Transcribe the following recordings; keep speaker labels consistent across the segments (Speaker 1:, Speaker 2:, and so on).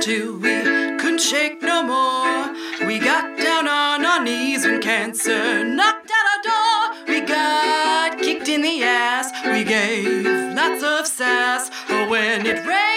Speaker 1: till we couldn't shake no more. We got down on our knees when cancer knocked at our door. We got kicked in the ass. We gave lots of sass. Oh, when it rains,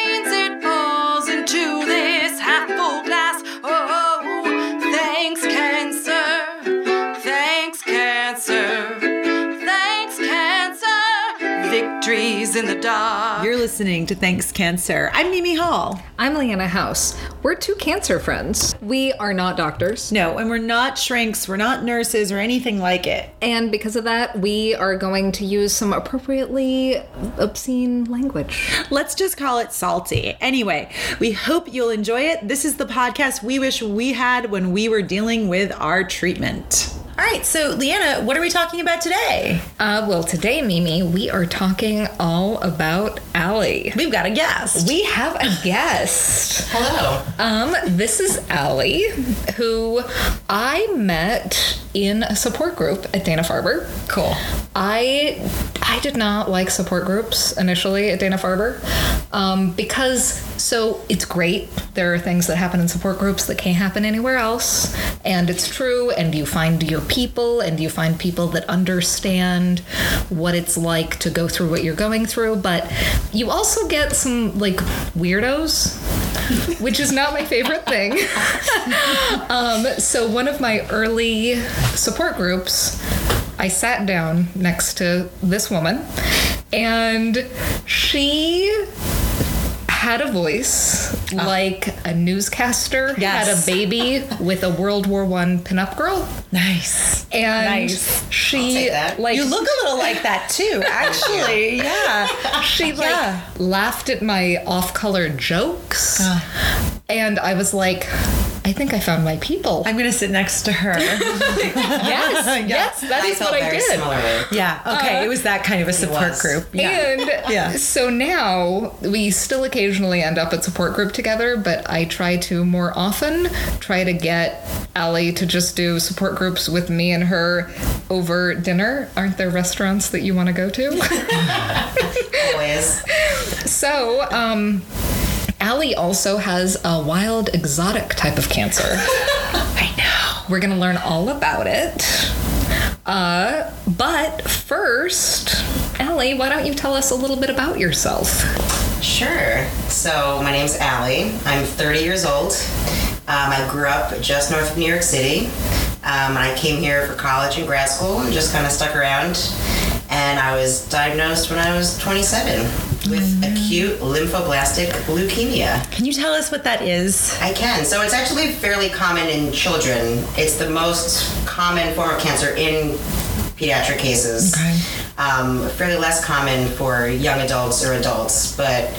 Speaker 1: Victories in the dark.
Speaker 2: You're listening to Thanks Cancer. I'm Mimi Hall.
Speaker 3: I'm Leanna House. We're two cancer friends. We are not doctors.
Speaker 2: No, and we're not shrinks, we're not nurses or anything like it.
Speaker 3: And because of that, we are going to use some appropriately obscene language.
Speaker 2: Let's just call it salty. Anyway, we hope you'll enjoy it. This is the podcast we wish we had when we were dealing with our treatment. All right, so Leanna, what are we talking about today?
Speaker 3: Uh, well, today, Mimi, we are talking all about Allie.
Speaker 2: We've got a guest.
Speaker 3: We have a guest.
Speaker 4: Hello.
Speaker 3: Um, this is Allie, who I met in a support group at Dana Farber.
Speaker 2: Cool.
Speaker 3: I I did not like support groups initially at Dana Farber um, because so it's great. There are things that happen in support groups that can't happen anywhere else, and it's true. And you find your people, and you find people that understand what it's like to go through what you're going through. But you also get some like weirdos, which is not my favorite thing. um, so one of my early support groups. I sat down next to this woman, and she had a voice ah. like a newscaster
Speaker 2: Yes.
Speaker 3: had a baby with a World War One pinup girl,
Speaker 2: Nice.
Speaker 3: and
Speaker 2: Nice.
Speaker 3: she
Speaker 4: I'll take that.
Speaker 3: like
Speaker 2: You look a little like that too, actually. yeah.
Speaker 3: she like
Speaker 2: Yeah.
Speaker 3: laughed at my off-color jokes, ah. and I was like, I think I found my people.
Speaker 2: I'm going to sit next to her.
Speaker 3: yes, yes, that
Speaker 4: I
Speaker 3: is what I did.
Speaker 4: similarly.
Speaker 2: yeah. Okay.
Speaker 3: Uh,
Speaker 2: it was that kind of a support group. Yeah.
Speaker 3: And
Speaker 2: Yeah.
Speaker 3: so now we still occasionally end up at support group together, but I try to more often try to get Allie to just do support groups with me and her over dinner. Aren't there restaurants that you want to go to?
Speaker 4: Always.
Speaker 3: so, um, Allie also has a wild exotic type of cancer.
Speaker 2: I know.
Speaker 3: We're going to learn all about it. Uh, but first, Allie, why don't you tell us a little bit about yourself?
Speaker 4: Sure. So my name's Allie. I'm 30 years old. Um, I grew up just north of New York City. Um, I came here for college and grad school and just kind of stuck around. And I was diagnosed when I was 27 with acute lymphoblastic leukemia.
Speaker 2: Can you tell us what that is?
Speaker 4: I can. So it's actually fairly common in children. It's the most common form of cancer in pediatric cases.
Speaker 2: Okay.
Speaker 4: Um, fairly less common for young adults or adults, but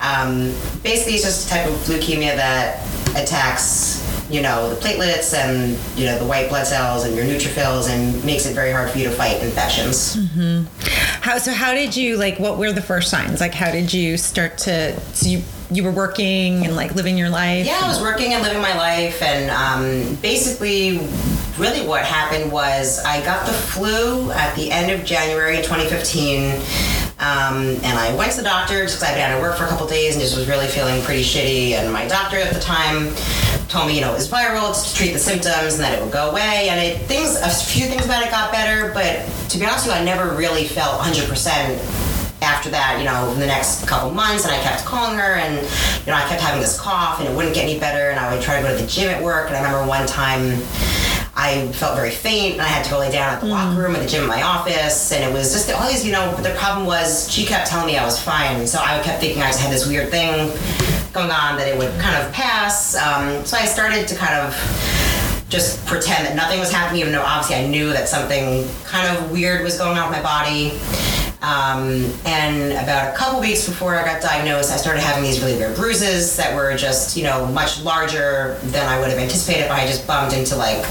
Speaker 4: um, basically it's just a type of leukemia that attacks, you know, the platelets and you know the white blood cells and your neutrophils and makes it very hard for you to fight infections.
Speaker 2: How so? How did you like? What were the first signs? Like, how did you start to? So you you were working and like living your life.
Speaker 4: Yeah, I was working and living my life, and um, basically, really what happened was I got the flu at the end of January 2015. Um, and I went to the doctor because I'd been out of work for a couple days and just was really feeling pretty shitty. And my doctor at the time told me, you know, it was viral, it's to treat the symptoms and that it would go away. And it things, a few things about it got better, but to be honest with you, I never really felt 100% after that, you know, in the next couple months, and I kept calling her, and you know, I kept having this cough, and it wouldn't get any better, and I would try to go to the gym at work, and I remember one time I felt very faint, and I had to go lay down at the locker room at the gym in my office, and it was just always, you know, but the problem was she kept telling me I was fine, so I kept thinking I just had this weird thing going on that it would kind of pass. Um, so I started to kind of just pretend that nothing was happening, even though obviously I knew that something kind of weird was going on with my body. Um, and about a couple weeks before I got diagnosed, I started having these really weird bruises that were just, you know, much larger than I would have anticipated if I just bumped into like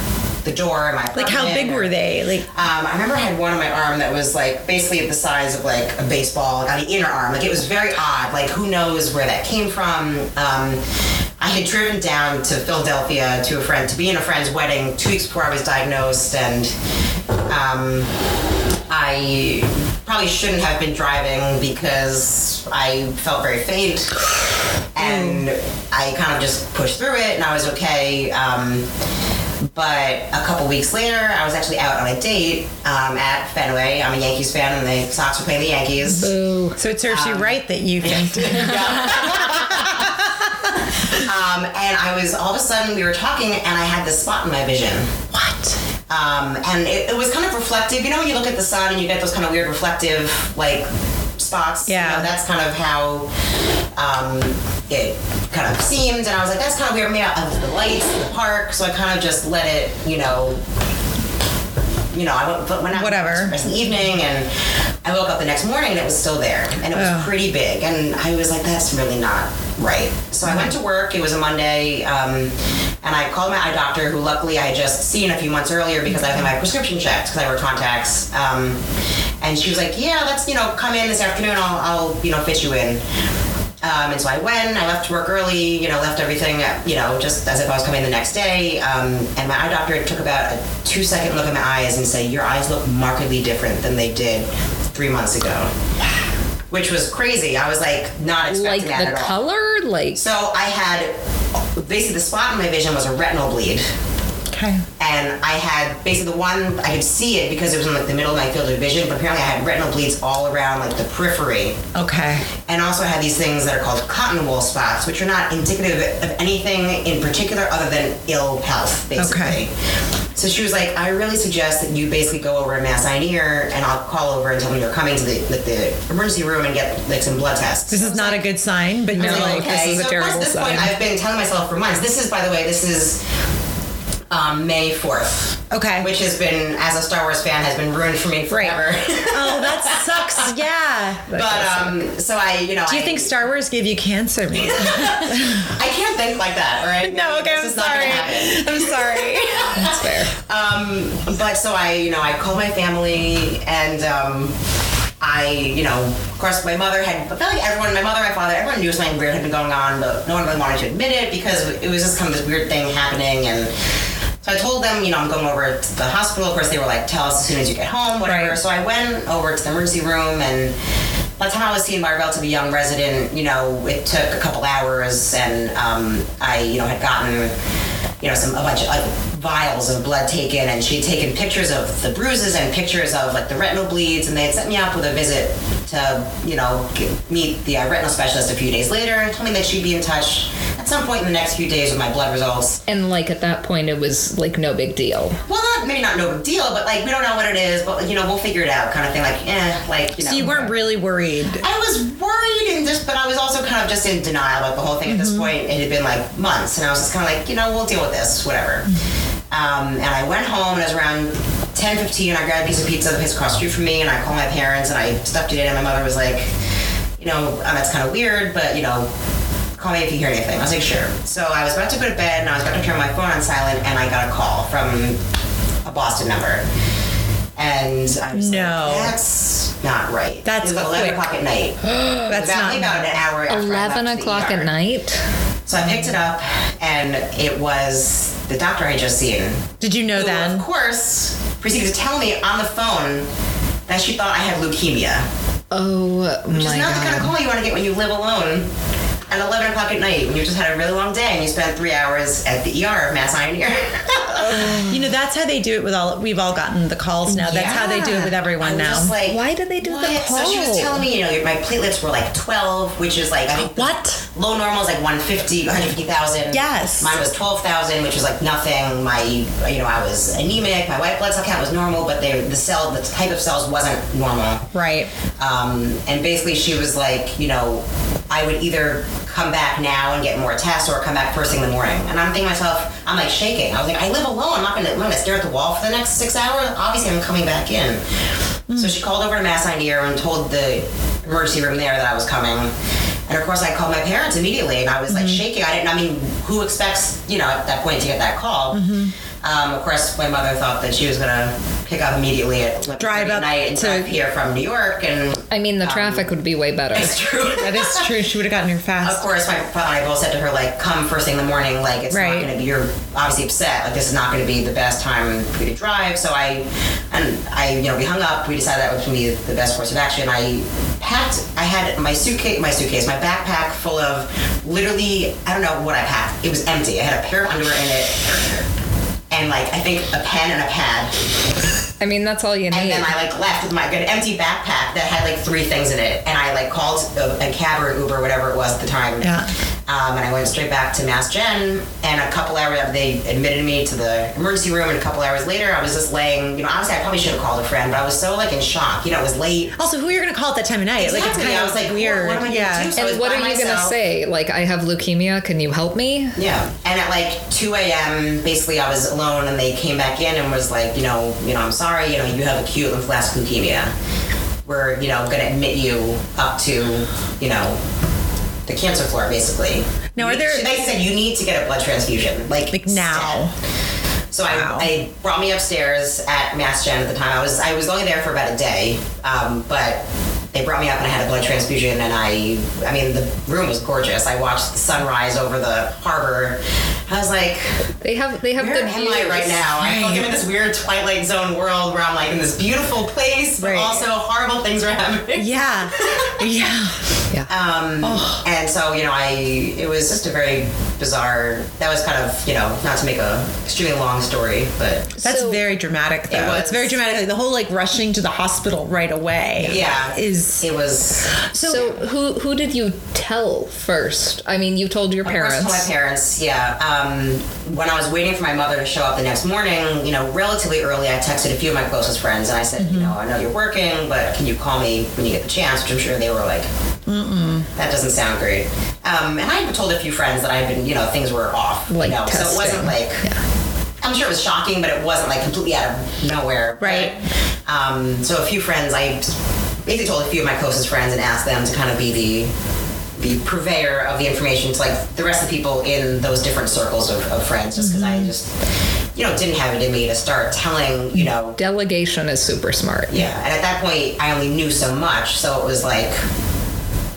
Speaker 4: the door in my apartment.
Speaker 2: Like, how big were they? Like,
Speaker 4: um, I remember I had one on my arm that was like basically the size of like a baseball, like on the inner arm. Like it was very odd. Like who knows where that came from. Um, I had driven down to Philadelphia to a friend to be in a friend's wedding two weeks before I was diagnosed, and um, I probably shouldn't have been driving because I felt very faint, and I kind of just pushed through it, and I was okay. Um, but a couple weeks later, I was actually out on a date um, at Fenway. I'm a Yankees fan, and the Sox were playing the Yankees.
Speaker 3: Boo.
Speaker 2: So it serves you right that you fainted.
Speaker 4: Um, and I was all of a sudden we were talking, and I had this spot in my vision.
Speaker 2: what?
Speaker 4: Um, and it, it was kind of reflective. You know, when you look at the sun and you get those kind of weird reflective, like spots. you
Speaker 2: Yeah.
Speaker 4: know, that's kind of how um, it kind of seemed. And I was like, that's kind of weird. Maybe I of the lights, in the park. So I kind of just let it, you know. You know, I went, went out
Speaker 2: Whatever.
Speaker 4: for the rest of the evening, and I woke up the next morning and it was still there, and it was pretty big, and I was like, that's really not right. So I went to work. It was a Monday, um, and I called my eye doctor, who luckily I had just seen a few months earlier because I had my prescription checked because I wear contacts. Um, and she was like, "Yeah, let's you know come in this afternoon. I'll, I'll you know fit you in." Um, and so I went. I left work early. You know, left everything. You know, just as if I was coming the next day. Um, and my eye doctor took about a two second look at my eyes and said, "Your eyes look markedly different than they did three months ago." Which was crazy. I was like not expecting
Speaker 3: Like
Speaker 4: that at all.
Speaker 3: Like the color? Like
Speaker 4: So I had basically the spot in my vision was a retinal bleed,
Speaker 2: Okay.
Speaker 4: and I had basically the one I could see it because it was in like the middle of my field of vision. But apparently I had retinal bleeds all around like the periphery,
Speaker 2: Okay.
Speaker 4: and also I had these things that are called cotton wool spots, which are not indicative of anything in particular other than ill health, basically.
Speaker 2: Okay.
Speaker 4: So she was like, I really suggest that you basically go over to Mass Eye and I'll call over and tell them you're coming to the, like, the emergency room and get like some blood tests.
Speaker 2: This is not a good sign, but
Speaker 3: No.
Speaker 4: Like,
Speaker 2: like,
Speaker 3: this is a
Speaker 4: so
Speaker 3: terrible
Speaker 4: at this
Speaker 3: sign.
Speaker 4: point, I've been telling myself for months. This is, by the way, this is um, May fourth.
Speaker 2: Okay.
Speaker 4: Which has been, as a Star Wars fan, has been ruined for me forever.
Speaker 2: oh, that sucks. Yeah.
Speaker 4: but um, so I, you know,
Speaker 2: Do you
Speaker 4: I,
Speaker 2: think Star Wars gave you cancer?
Speaker 4: I can't think like that? right?
Speaker 2: no, okay,
Speaker 4: This
Speaker 2: I'm
Speaker 4: is not gonna
Speaker 2: sorry.
Speaker 4: happen.
Speaker 2: I'm sorry.
Speaker 3: that's fair.
Speaker 4: Um, but so I, you know, I called my family and. Um, I, you know, of course, my mother had, I felt like everyone, my mother, my father, everyone knew something weird had been going on, but no one really wanted to admit it because it was just kind of this weird thing happening. And so I told them, you know, I'm going over to the hospital. Of course, they were like, tell us as soon as you get home, whatever.
Speaker 2: Right.
Speaker 4: So I went over to the emergency room and by the time I was seeing my relatively young resident, you know, it took a couple hours and um, I, you know, had gotten, you know, some a bunch of like vials of blood taken and she had taken pictures of the bruises and pictures of like the retinal bleeds and they had set me up with a visit to, you know, meet the uh, retinal specialist a few days later and told me that she'd be in touch some point in the next few days with my blood results.
Speaker 3: And like at that point, it was like no big deal.
Speaker 4: Well, not maybe not no big deal, but like we don't know what it is, but you know we'll figure it out, kind of thing. Like, eh, like you know.
Speaker 2: So you weren't really worried.
Speaker 4: I was worried and just, but I was also kind of just in denial about the whole thing. At this point, it had been like months, and I was just kind of like, you know, we'll deal with this, whatever. Um, and I went home, and it was around 10, 15. I grabbed a piece of pizza at the place across the street from me, and I called my parents, and I stuffed it in, and my mother was like, you know, uh, that's kind of weird, but you know, call me if you hear anything. I was like, sure. So I was about to go to bed, and I was about to turn my phone on silent, and I got a call from a Boston number. And I was
Speaker 2: No.
Speaker 4: like, that's not right.
Speaker 2: That's
Speaker 4: it was 11
Speaker 2: quick.
Speaker 4: o'clock at night.
Speaker 2: That's
Speaker 4: about,
Speaker 2: not
Speaker 4: about an hour after
Speaker 3: 11
Speaker 4: the
Speaker 3: o'clock
Speaker 4: ER.
Speaker 3: at night?
Speaker 4: So I picked it up, and it was the doctor I had just seen.
Speaker 2: Did you know
Speaker 4: Who,
Speaker 2: then?
Speaker 4: of course, proceeded to tell me on the phone that she thought I had leukemia.
Speaker 3: Oh
Speaker 4: Which
Speaker 3: my
Speaker 4: is not the kind of
Speaker 3: god.
Speaker 4: call you want to get when you live alone at 11 o'clock at night when you just had a really long day and you spent three hours at the ER of Mass Eye and Ear.
Speaker 2: You know that's how they do it with all. We've all gotten the calls now. That's how they do it with
Speaker 4: I
Speaker 2: everyone now.
Speaker 4: just like,
Speaker 3: Why did they do the
Speaker 4: what? So she was telling me, you know, my platelets were like 12, which is like, I think
Speaker 2: what?
Speaker 4: low normal is like 150, 150,000.
Speaker 2: Yes.
Speaker 4: Mine was 12,000, which was like nothing. My, you know, I was anemic. My white blood cell count was normal, but they, the cell, the type of cells wasn't normal.
Speaker 2: Right.
Speaker 4: Um, and basically, she was like, you know, I would either come back now and get more tests or come back first thing in the morning. And I'm thinking to myself, I'm like shaking. I was like, I live alone. I'm not gonna, I'm gonna stare at the wall for the next six hours. Obviously, I'm coming back in. So she called over to Mass Eye and told the emergency room there that I was coming. And of course, I called my parents immediately, and I was like mm-hmm. shaking. I didn't. I mean, who expects, you know, at that point to get that call? Mm-hmm. Um, of course, my mother thought that she was gonna pick up immediately at 11:30
Speaker 2: Drive up
Speaker 4: night and
Speaker 2: to-
Speaker 4: drive here from New York. And
Speaker 3: I mean, the traffic would be way better.
Speaker 4: it's true.
Speaker 2: That is true. She would have gotten here fast.
Speaker 4: Of course, my father and I both said to her, like, come first thing in the morning. Like, it's
Speaker 2: Right.
Speaker 4: not going to be, you're obviously upset. Like, this is not going to be the best time for you to drive. So I, and I, you know, we hung up. We decided that was going to be the best course of action. I packed, I had my suitcase, my suitcase, my backpack full of literally, I don't know what I packed. It was empty. I had a pair of underwear in it. And like I think a pen and a pad,
Speaker 3: I mean, that's all you
Speaker 4: and
Speaker 3: need.
Speaker 4: And then I like left with my good empty backpack that had like three things in it, and I like called a, a cab or Uber, whatever it was at the time.
Speaker 2: Yeah.
Speaker 4: Um, and I went straight back to Mass Gen, and a couple hours they admitted me to the emergency room, and a couple hours later I was just laying. You know, honestly, I probably should have called a friend, but I was so like in shock. You know, it was late.
Speaker 2: Also, who are you going to call at that time of night? Like, it's
Speaker 4: Exactly.
Speaker 2: kind
Speaker 4: I
Speaker 2: of
Speaker 4: was like,
Speaker 2: weird.
Speaker 4: what- what am I gonna
Speaker 2: yeah.
Speaker 4: So I was
Speaker 3: and what are you gonna say? Like, I have leukemia. Can you help me?
Speaker 4: Yeah, and at like 2 a.m., basically, I was alone, and they came back in and was like, you know, you know, I'm sorry, you know, you have acute lymphoblastic leukemia. We're, you know, going to admit you up to, you know, the cancer floor, basically.
Speaker 2: Now, are there-
Speaker 4: They said you need to get a blood transfusion, like
Speaker 2: Like now.
Speaker 4: So
Speaker 2: Wow.
Speaker 4: I, I brought me upstairs at Mass Gen at the time. I was I was only there for about a day, um, but they brought me up and I had a blood transfusion. And I, I mean, the room was gorgeous. I watched the sunrise over the harbor. I was like,
Speaker 3: They have they have
Speaker 4: where
Speaker 3: good
Speaker 4: am
Speaker 3: views.
Speaker 4: I right now? I'm
Speaker 2: Right.
Speaker 4: fucking in this weird Twilight Zone world where I'm like in this beautiful place, but
Speaker 2: Right.
Speaker 4: also horrible things are happening.
Speaker 2: Yeah. yeah.
Speaker 3: Yeah.
Speaker 4: Um, And so, you know, I it was just a very bizarre. That was kind of, you know, not to make a extremely long story, but
Speaker 2: That's
Speaker 3: So-
Speaker 2: very dramatic, though.
Speaker 4: was.
Speaker 2: It's very dramatic. Like, the whole like rushing to the hospital right away.
Speaker 4: yeah,
Speaker 2: Is
Speaker 4: it was.
Speaker 3: so, who who did you tell first? I mean, you told your
Speaker 4: Of course,
Speaker 3: parents.
Speaker 4: my parents, yeah. Um, when I was waiting for my mother to show up the next morning, you know, relatively early, I texted a few of my closest friends and I said, you know, I know you're working, but can you call me when you get the chance? Which I'm sure they were like, that doesn't sound great. Um, and I had told a few friends that I had been, you know, things were off.
Speaker 3: Like
Speaker 4: you know, so it wasn't like. I'm sure it was shocking, but it wasn't like completely out of nowhere.
Speaker 2: Right.
Speaker 4: But, um, so a few friends, I basically told a few of my closest friends and asked them to kind of be the the purveyor of the information to like the rest of the people in those different circles of, of friends, just because I mm-hmm. just you know didn't have it in me to start telling you know
Speaker 3: Delegation is super smart.
Speaker 4: yeah, and at that point I only knew so much, so it was like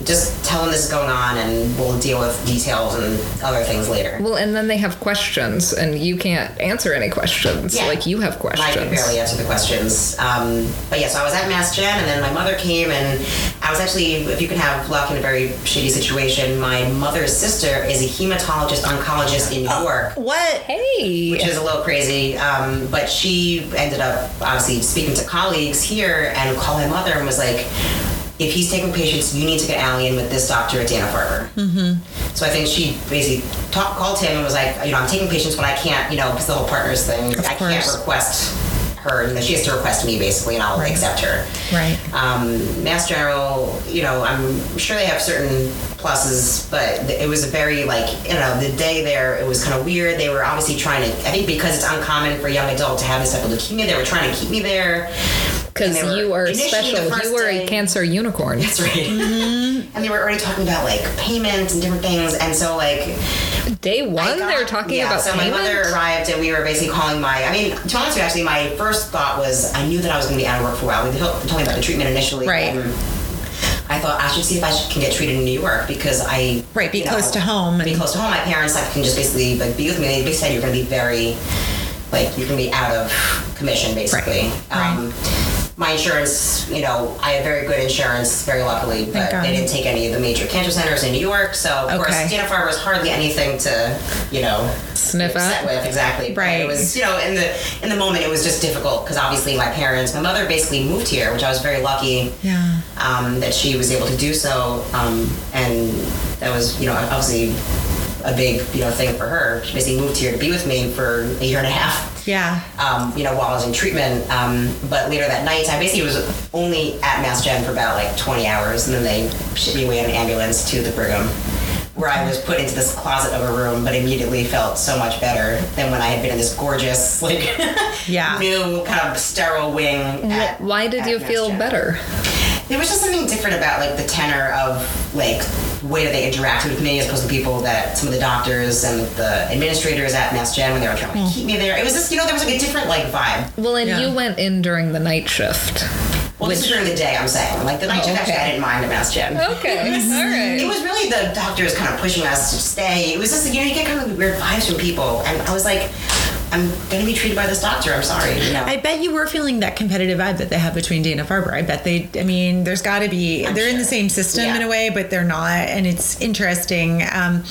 Speaker 4: just tell them this is going on and we'll deal with details and other things later.
Speaker 3: Well, and then they have questions, and you can't answer any questions.
Speaker 4: Yeah.
Speaker 3: Like you have questions.
Speaker 4: I
Speaker 3: questions.
Speaker 4: could barely answer the questions. Um, but yeah, so I was at Mass Gen, and then my mother came, and I was actually, if you can have luck in a very shitty situation, my mother's sister is a hematologist oncologist in New York.
Speaker 2: what?
Speaker 3: Hey.
Speaker 4: Which is a little crazy, um, but she ended up obviously speaking to colleagues here and called my mother and was like, if he's taking patients, you need to get Allie in with this doctor at Dana Farber. Mm-hmm. So I think she basically talk, called him and was like, you know, I'm taking patients when I can't, you know, because the whole partners thing, I can't request her. You know, she has to request me basically, and I'll
Speaker 2: Right.
Speaker 4: accept her.
Speaker 2: Right.
Speaker 4: Um, Mass General, you know, I'm sure they have certain pluses, but it was a very like, you know, the day there, it was kind of weird. They were obviously trying to, I think because it's uncommon for a young adult to have this type of leukemia, they were trying to keep me there.
Speaker 3: Because
Speaker 4: were
Speaker 3: you are special. You were
Speaker 4: day-
Speaker 3: a cancer unicorn.
Speaker 4: That's right. And they were already talking about like payments and different things, and so like
Speaker 3: Day one,
Speaker 4: got-
Speaker 3: they were talking
Speaker 4: yeah,
Speaker 3: about
Speaker 4: so
Speaker 3: payment.
Speaker 4: my mother arrived and we were basically calling my. I mean, to be honest with you, actually, my first thought was I knew that I was going to be out of work for a while. We told told me about the treatment initially,
Speaker 2: Right.
Speaker 4: I thought I should see if I should, can get treated in New York because I
Speaker 2: Right, be
Speaker 4: you
Speaker 2: close to home
Speaker 4: Be
Speaker 2: and-
Speaker 4: close to home. My parents like can just basically like be with me. They basically said you're going to be very like you're going to be out of commission basically.
Speaker 2: Right.
Speaker 4: Um, my insurance, you know, I have very good insurance, very luckily, but they didn't take any of the major cancer centers in New York. So, of course,
Speaker 2: Okay.
Speaker 4: Dana Farber was hardly anything to, you know,
Speaker 3: Sniff at.
Speaker 4: with exactly. But
Speaker 2: Right.
Speaker 4: It was, you know, in the in the moment, it was just difficult because obviously my parents, my mother basically moved here, which I was very lucky
Speaker 2: Yeah.
Speaker 4: um, that she was able to do so, um, and that was, you know, obviously a big, you know, thing for her. She basically moved here to be with me for a year and a half
Speaker 2: Yeah.
Speaker 4: um, you know, while I was in treatment. Um, but later that night, I basically was only at Mass Gen for about like 20 hours, and then they shipped me away in an ambulance to the Brigham, where I was put into this closet of a room, but immediately felt so much better than when I had been in this gorgeous, like,
Speaker 2: Yeah.
Speaker 4: new kind of sterile wing. At,
Speaker 3: Why did
Speaker 4: at
Speaker 3: you
Speaker 4: Mass
Speaker 3: feel
Speaker 4: Gen.
Speaker 3: better?
Speaker 4: There was just something different about like the tenor of like the way that they interacted with me as opposed to people that some of the doctors and the administrators at Mass Gen when they were trying to like, keep me there. It was just you know there was like a different like vibe.
Speaker 3: Well, and
Speaker 2: Yeah.
Speaker 3: you went in during the night shift.
Speaker 4: Well, this is during the day. I'm saying like the night
Speaker 3: Oh,
Speaker 4: shift actually. I didn't mind at Mass Gen.
Speaker 3: Okay, all
Speaker 4: It was really the doctors kind of pushing us to stay. It was just, you know, you get kind of weird vibes from people. And I was like, I'm going to be treated by this doctor. I'm sorry. You know?
Speaker 2: I bet you were feeling that competitive vibe that they have between Dana Farber. I bet they, I mean, there's got to be, they're in the same system
Speaker 4: Yeah.
Speaker 2: in a way, but they're not. And it's interesting. Um,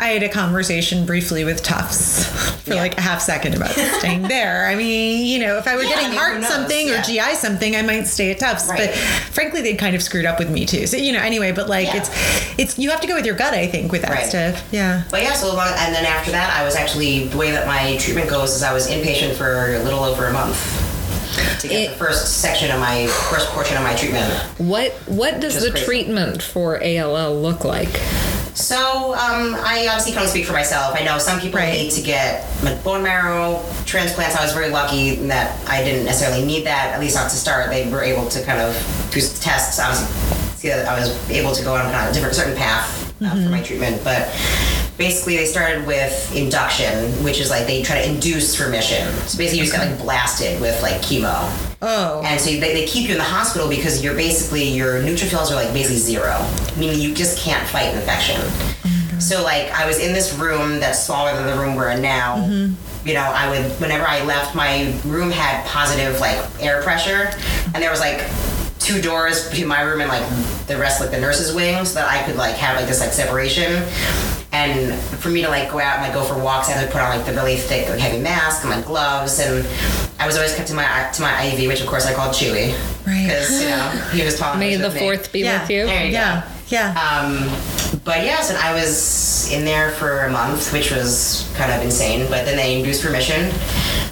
Speaker 2: I had a conversation briefly with Tufts for
Speaker 4: Yeah.
Speaker 2: like a half second about staying there. I mean, you know, if I were
Speaker 4: Yeah,
Speaker 2: getting heart
Speaker 4: knows?
Speaker 2: something
Speaker 4: Yeah.
Speaker 2: or GI something, I might stay at Tufts.
Speaker 4: Right.
Speaker 2: But frankly, they'd kind of screwed up with me too. So, you know, anyway, but like it's, it's, you have to go with your gut, I think, with that
Speaker 4: Right.
Speaker 2: stuff. Yeah.
Speaker 4: But yeah, so long, and then after that, I was actually the way that my treatment goes is I was inpatient for a little over a month to get
Speaker 3: It-
Speaker 4: the first section of my first portion of my treatment.
Speaker 3: What what does the
Speaker 4: crazy.
Speaker 3: treatment for ALL look like?
Speaker 4: So um, I obviously can't speak for myself. I know some people
Speaker 2: Right.
Speaker 4: need to get bone marrow transplants. I was very lucky that I didn't necessarily need that. At least not to start. They were able to kind of do tests. I was see that I was able to go on kind of a different certain path uh, for my treatment, but. Basically, they started with induction, which is like they try to induce remission. So basically, you just get like blasted with like chemo.
Speaker 2: Oh.
Speaker 4: And so they, they keep you in the hospital because you're basically your neutrophils are like basically zero, meaning you just can't fight infection. Oh so like I was in this room that's smaller than the room we're in now. Mm-hmm. You know, I would whenever I left, my room had positive like air pressure, and there was like two doors between my room and like the rest like the nurses' wing, so that I could like have like this like separation. And for me to like go out and like go for walks, I had to put on like the really thick, like, heavy mask and like gloves, and I was always kept to my to my IV, which of course I called Chewie,
Speaker 2: Right.
Speaker 4: Because you know he was tall. and
Speaker 3: May the
Speaker 4: me.
Speaker 3: fourth be
Speaker 2: Yeah.
Speaker 3: with you.
Speaker 4: There you go.
Speaker 2: yeah. Yeah.
Speaker 4: Um, but yes, and I was in there for a month, which was kind of insane. But then they induced remission.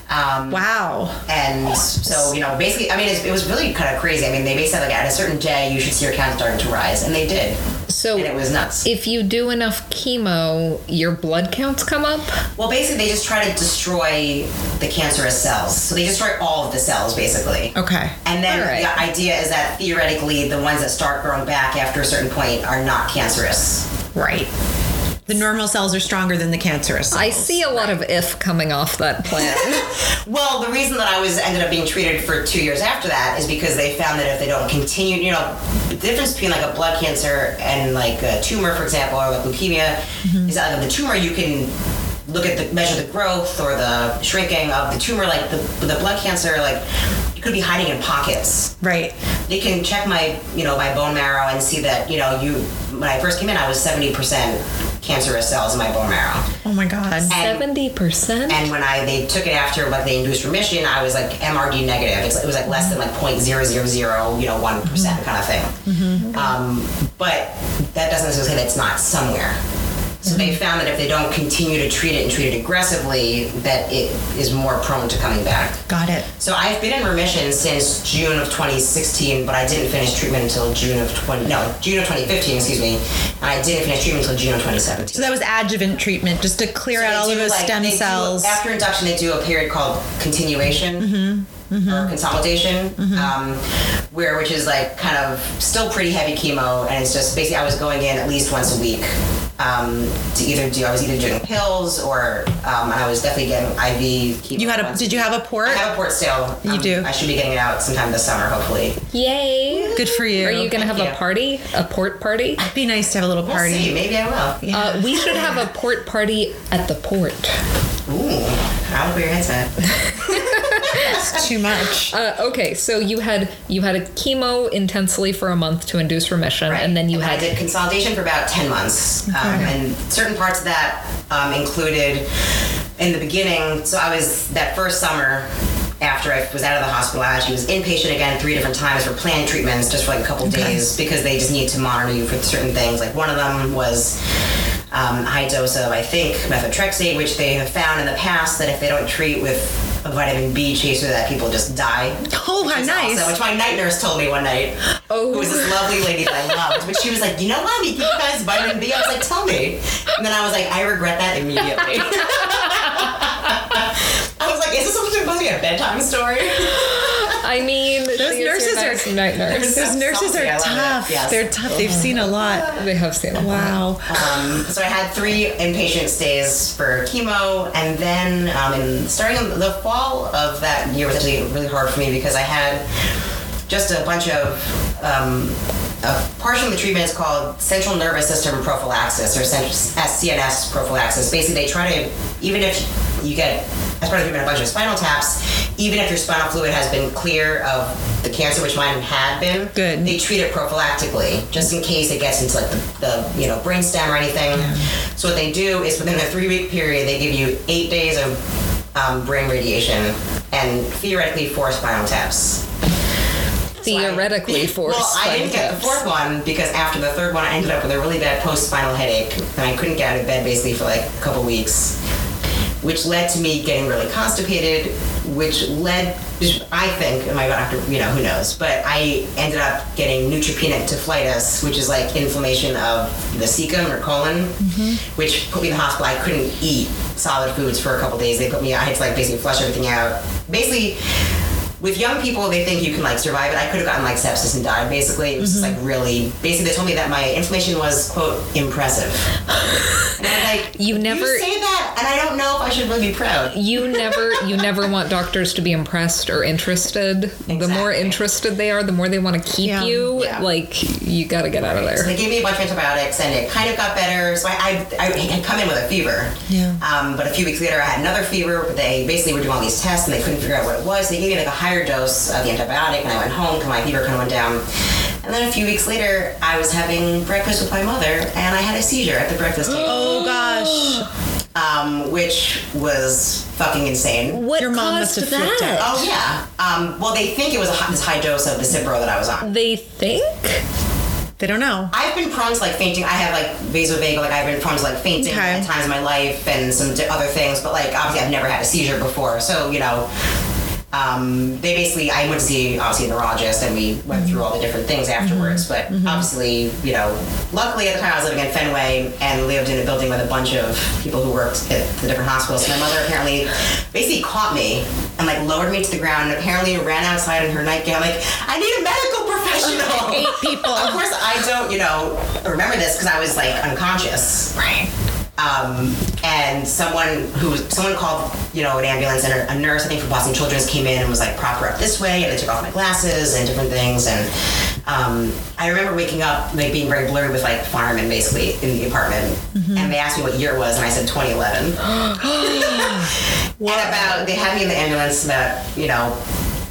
Speaker 4: Um,
Speaker 2: wow.
Speaker 4: And so, you know, basically, I mean, it, it was really kind of crazy. I mean, they basically said, like, at a certain day, you should see your count starting to rise. And they did.
Speaker 3: So
Speaker 4: And it was nuts.
Speaker 3: if you do enough chemo, your blood counts come up.
Speaker 4: Well, basically, they just try to destroy the cancerous cells. So they destroy all of the cells, basically.
Speaker 2: Okay.
Speaker 4: And then
Speaker 3: right.
Speaker 4: the idea is that theoretically, the ones that start growing back after a certain point are not cancerous.
Speaker 2: Right. The normal cells are stronger than the cancerous cells.
Speaker 3: I see a lot of if coming off that plan.
Speaker 4: Well, the reason that I was ended up being treated for two years after that is because they found that if they don't continue, you know, the difference between like a blood cancer and like a tumor, for example, or like leukemia, mm-hmm. is that like, the tumor you can look at the measure the growth or the shrinking of the tumor. Like the the blood cancer, like it could be hiding in pockets.
Speaker 2: Right.
Speaker 4: They can check my you know my bone marrow and see that you know you when I first came in I was seventy percent cancerous cells in my bone marrow.
Speaker 2: Oh my God.
Speaker 3: Seventy percent.
Speaker 4: And when I they took it after like they induced remission, I was like MRD negative. It's, it was like less than like point zero zero zero, you know, one kind of thing. Um, but that doesn't necessarily say that it's not somewhere. So they found that if they don't continue to treat it and treat it aggressively, that it is more prone to coming back.
Speaker 2: Got it.
Speaker 4: So I've been in remission since June of 2016, but I didn't finish treatment until June of 20 no June of 2015, excuse me, and I didn't finish treatment until June of 2017.
Speaker 2: So that was adjuvant treatment just to clear
Speaker 4: So
Speaker 2: out all of those
Speaker 4: like,
Speaker 2: stem
Speaker 4: they do-
Speaker 2: cells.
Speaker 4: after induction, they do a period called continuation mm-hmm. Mm-hmm. or consolidation, mm-hmm. Um, where which is like kind of still pretty heavy chemo, and it's just basically I was going in at least once a week um, to either do I was either doing pills or um, I was definitely getting IV chemo.
Speaker 2: you had a
Speaker 4: once
Speaker 2: did you have a port?
Speaker 4: I have a port still.
Speaker 2: You
Speaker 4: Um,
Speaker 2: do.
Speaker 4: I should be getting it out sometime this summer, hopefully.
Speaker 3: Yay!
Speaker 2: Good for you.
Speaker 3: Are you gonna have
Speaker 4: Thank
Speaker 3: a
Speaker 4: you.
Speaker 3: party? A port party?
Speaker 2: It'd be nice to have a little
Speaker 4: We'll
Speaker 2: party.
Speaker 4: see. Maybe I will.
Speaker 3: Uh, we should have a port party at the port.
Speaker 4: Ooh, I like where your head's at.
Speaker 2: It's too much.
Speaker 3: Uh, okay, so you had you had a chemo intensely for a month to induce remission,
Speaker 4: Right.
Speaker 3: and then you
Speaker 4: I
Speaker 3: had
Speaker 4: did consolidation for about 10 months. Um, and certain parts of that um, included in the beginning. So I was that first summer after I was out of the hospital, I actually was inpatient again three different times for planned treatments just for like a couple days because they just need to monitor you for certain things. Like one of them was um, high dose of, I think, methotrexate, which they have found in the past that if they don't treat with a vitamin B chaser, that people just die.
Speaker 2: Oh, how nice.
Speaker 4: awesome, which my night nurse told me one night.
Speaker 3: Oh.
Speaker 4: Who was this lovely lady that I loved. But she was like, you know what? We give you guys vitamin B. I was like, tell me. And then I was like, I regret that immediately. I was like, is this supposed to be a bedtime story?
Speaker 3: I mean,
Speaker 2: Those
Speaker 3: she is your
Speaker 2: nurses are-
Speaker 3: nice night nurse.
Speaker 2: Those nurses
Speaker 4: Salty,
Speaker 2: are tough.
Speaker 4: Yes.
Speaker 2: They're tough. They've seen a lot.
Speaker 3: They have seen a lot.
Speaker 2: Wow.
Speaker 4: Um, so I had three inpatient stays for chemo, and then um, in, starting in the fall of that year was actually really hard for me because I had just a bunch of um, a portion of the treatment is called central nervous system prophylaxis or cent- CNS prophylaxis. Basically, they try to even if you get as part of treatment a bunch of spinal taps, even if your spinal fluid has been clear of the cancer, which mine had been,
Speaker 2: Good.
Speaker 4: They treat it prophylactically just in case it gets into like the, the you know brainstem or anything. So what they do is within a three week period, they give you eight days of um, brain radiation and theoretically four spinal taps.
Speaker 3: Theoretically, four.
Speaker 4: Well, I didn't get the fourth one because after the third one, I ended up with a really bad post spinal headache, and I couldn't get out of bed basically for like a couple weeks, which led to me getting really constipated, which led, I think, and my doctor, you know, who knows, but I ended up getting neutropenic typhlitis, which is like inflammation of the cecum or colon, mm-hmm. which put me in the hospital. I couldn't eat solid foods for a couple days. They put me, I had to like basically flush everything out. Basically, with young people, they think you can like survive it. I could have gotten like sepsis and died. Basically, it was just, like really. Basically, they told me that my inflammation was quote impressive. And I was like,
Speaker 3: You never-
Speaker 4: you say that, and I don't know if I should really be proud.
Speaker 3: You never, you never want doctors to be impressed or interested. The more interested they are, the more they want to keep
Speaker 2: Yeah.
Speaker 3: you.
Speaker 4: Yeah.
Speaker 3: Like you got to get out of there.
Speaker 4: So
Speaker 3: there.
Speaker 4: they gave me a bunch of antibiotics, and it kind of got better. So I, I, I had come in with a fever.
Speaker 2: Yeah.
Speaker 4: Um, but a few weeks later, I had another fever. But they basically were doing all these tests, and they couldn't figure out what it was. They gave me like a higher dose of the antibiotic, and I went home because my fever kind of went down. And then a few weeks later, I was having breakfast with my mother, and I had a seizure at the breakfast table,
Speaker 2: Oh gosh.
Speaker 4: um, which was fucking insane.
Speaker 3: What
Speaker 2: Your mom must have flipped out.
Speaker 4: Oh yeah. Um, well, they think it was a, hi- this high dose of the Cipro that I was on.
Speaker 3: They think
Speaker 2: They don't know.
Speaker 4: I've been prone to like fainting. I have like vasovagal, like I've been prone to like fainting
Speaker 2: Okay.
Speaker 4: at times in my life and some other things, but like obviously I've never had a seizure before. So, you know, um, they basically, I went to see obviously a neurologist and we went through all the different things afterwards. But obviously, you know, luckily at the time I was living in Fenway and lived in a building with a bunch of people who worked at the different hospitals. So my mother apparently basically caught me and like lowered me to the ground and apparently ran outside in her nightgown, like, I need a medical professional.
Speaker 2: Eight people.
Speaker 4: Of course, I don't, you know, remember this because I was like unconscious.
Speaker 2: Right.
Speaker 4: Um, and someone who someone called, you know, an ambulance and a, a nurse, I think from Boston Children's, came in and was like, prop her up this way, and they took off my glasses and different things. And um, I remember waking up like being very blurry with like firemen basically in the apartment, and they asked me what year it was, and I said 2011. And about they had me in the ambulance about you know.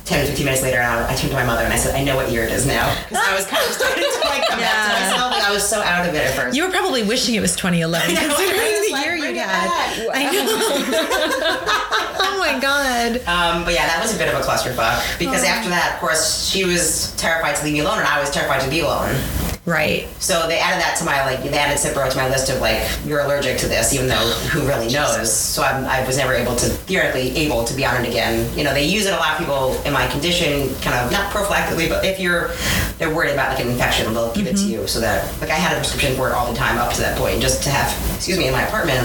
Speaker 4: 10 to 15 minutes later, and I turned to my mother and I said, I know what year it is now. Because I was kind of starting to like come back to myself. Like I was so out of it at first.
Speaker 2: You were probably wishing it was 2011,
Speaker 4: know, I
Speaker 2: considering the
Speaker 4: like,
Speaker 2: year you had. I know. oh my god.
Speaker 4: Um, but yeah, that was a bit of a clusterfuck because after that, of course, she was terrified to leave me alone, and I was terrified to be alone.
Speaker 2: Right.
Speaker 4: So they added that to my like they added Cipro to my list of like you're allergic to this, even though who really knows. So I'm, I was never able to theoretically able to be on it again. You know, they use it a lot of people in my condition, kind of not prophylactically, but if you're they're worried about like an infection, they'll give it to you so that like I had a prescription for it all the time up to that point, just to have excuse me in my apartment.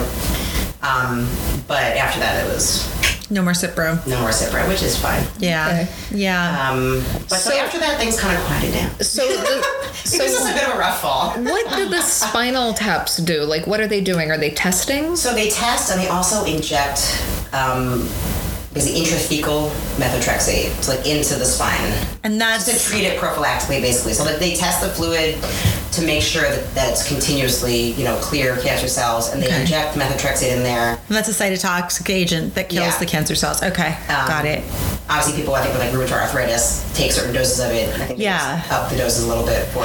Speaker 4: Um, but after that, it was
Speaker 2: No more Cipro.
Speaker 4: no more Cipro, which is fine.
Speaker 2: Yeah. Yeah.
Speaker 4: Um, but so,
Speaker 3: So-
Speaker 4: after that, things kind of quieted down.
Speaker 3: so. The,
Speaker 4: So this is a bit of a rough fall.
Speaker 3: what do the spinal taps do? Like, what are they doing? Are they testing?
Speaker 4: So they test and they also inject um, basically intrathecal methotrexate, so like into the spine,
Speaker 2: and
Speaker 4: just to treat it prophylactically, basically. So like they test the fluid to make sure that, that it's continuously, you know, clear of cancer cells, and they
Speaker 2: Okay.
Speaker 4: inject methotrexate in there.
Speaker 2: and that's a cytotoxic agent that kills
Speaker 4: Yeah.
Speaker 2: the cancer cells. Okay.
Speaker 4: Um,
Speaker 2: Got it.
Speaker 4: Obviously, people I think with like rheumatoid arthritis take certain doses of it. I think
Speaker 2: Yeah.
Speaker 4: up the doses a little bit for.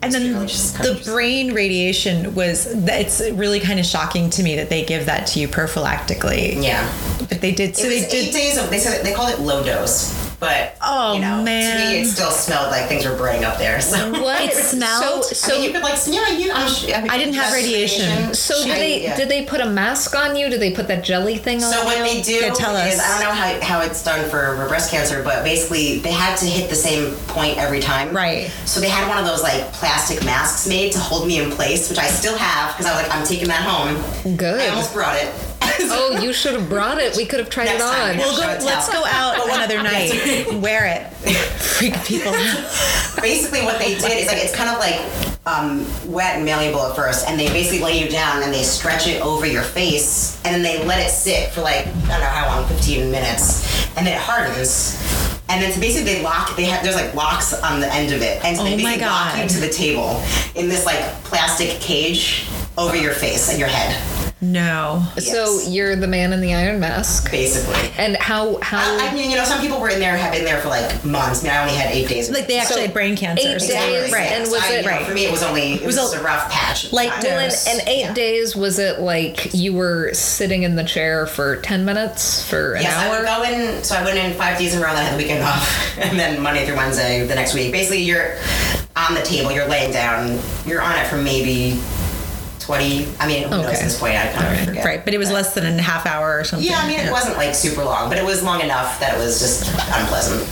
Speaker 2: And then
Speaker 4: which is kind
Speaker 2: the brain radiation was it's really kind of shocking to me that they give that to you prophylactically.
Speaker 4: yeah.
Speaker 2: But they did so they
Speaker 4: was eight days of they said they called it low dose, but
Speaker 2: Oh,
Speaker 4: you know,
Speaker 2: man.
Speaker 4: to me it still smelled like things were burning up there. So
Speaker 3: What
Speaker 2: It smelled-
Speaker 3: So,
Speaker 4: I
Speaker 3: so
Speaker 4: mean, you could like yeah, you. I'm, sure-
Speaker 2: I didn't have
Speaker 4: that's
Speaker 2: radiation.
Speaker 3: So did
Speaker 4: I-
Speaker 3: they
Speaker 4: yeah.
Speaker 3: did they put a mask on you? Did they put that jelly thing on
Speaker 4: So
Speaker 3: you?
Speaker 4: what they do
Speaker 2: Yeah, tell
Speaker 4: is
Speaker 2: us.
Speaker 4: I don't know how, how it's done for, for breast cancer, but basically they had to hit the same point every time.
Speaker 2: Right.
Speaker 4: So they had one of those like plastic masks made to hold me in place, which I still have because I was like, I'm taking that home.
Speaker 3: Good.
Speaker 4: I almost brought it.
Speaker 3: Oh, you should have brought it. We could have tried
Speaker 4: Next
Speaker 3: it on.
Speaker 2: We'll go,
Speaker 4: and
Speaker 2: let's go out one other night. Wear it. Freak people out.
Speaker 4: basically what they did is like it's kind of like um, wet and malleable at first, and they basically lay you down and they stretch it over your face, and then they let it sit for like I don't know how long, 15 minutes, and then it hardens. And then so basically they lock. They have there's like locks on the end of it, and so
Speaker 2: Oh
Speaker 4: they basically lock you to the table in this like plastic cage over your face and your head,
Speaker 2: No.
Speaker 3: So
Speaker 4: Yes.
Speaker 3: you're the man in the iron mask.
Speaker 4: basically.
Speaker 3: And how how
Speaker 4: I, I mean, you know, some people were in there, have been there for like months. I mean, I only had eight days.
Speaker 2: Like they actually
Speaker 3: So,
Speaker 2: had brain cancer.
Speaker 3: eight
Speaker 2: or
Speaker 3: days,
Speaker 2: Right.
Speaker 3: and was
Speaker 4: I,
Speaker 3: it-
Speaker 4: you know, for me? It was only it was,
Speaker 2: was a
Speaker 4: a rough patch.
Speaker 2: light
Speaker 4: I-
Speaker 3: well, and, eight
Speaker 4: Yeah.
Speaker 3: days was it like you were sitting in the chair for ten minutes for an
Speaker 4: Yes, I
Speaker 3: hour?
Speaker 4: would go in. So I went in five days in a row. Then I had the weekend off, and then Monday through Wednesday the next week. Basically, you're on the table. You're laying down. You're on it for maybe twenty. I mean, who knows
Speaker 3: Okay.
Speaker 4: at this point? I kind of forget.
Speaker 2: Right, but it was less than a half hour or something.
Speaker 4: Yeah, I mean, it wasn't like super long, but it was long enough that it was just unpleasant.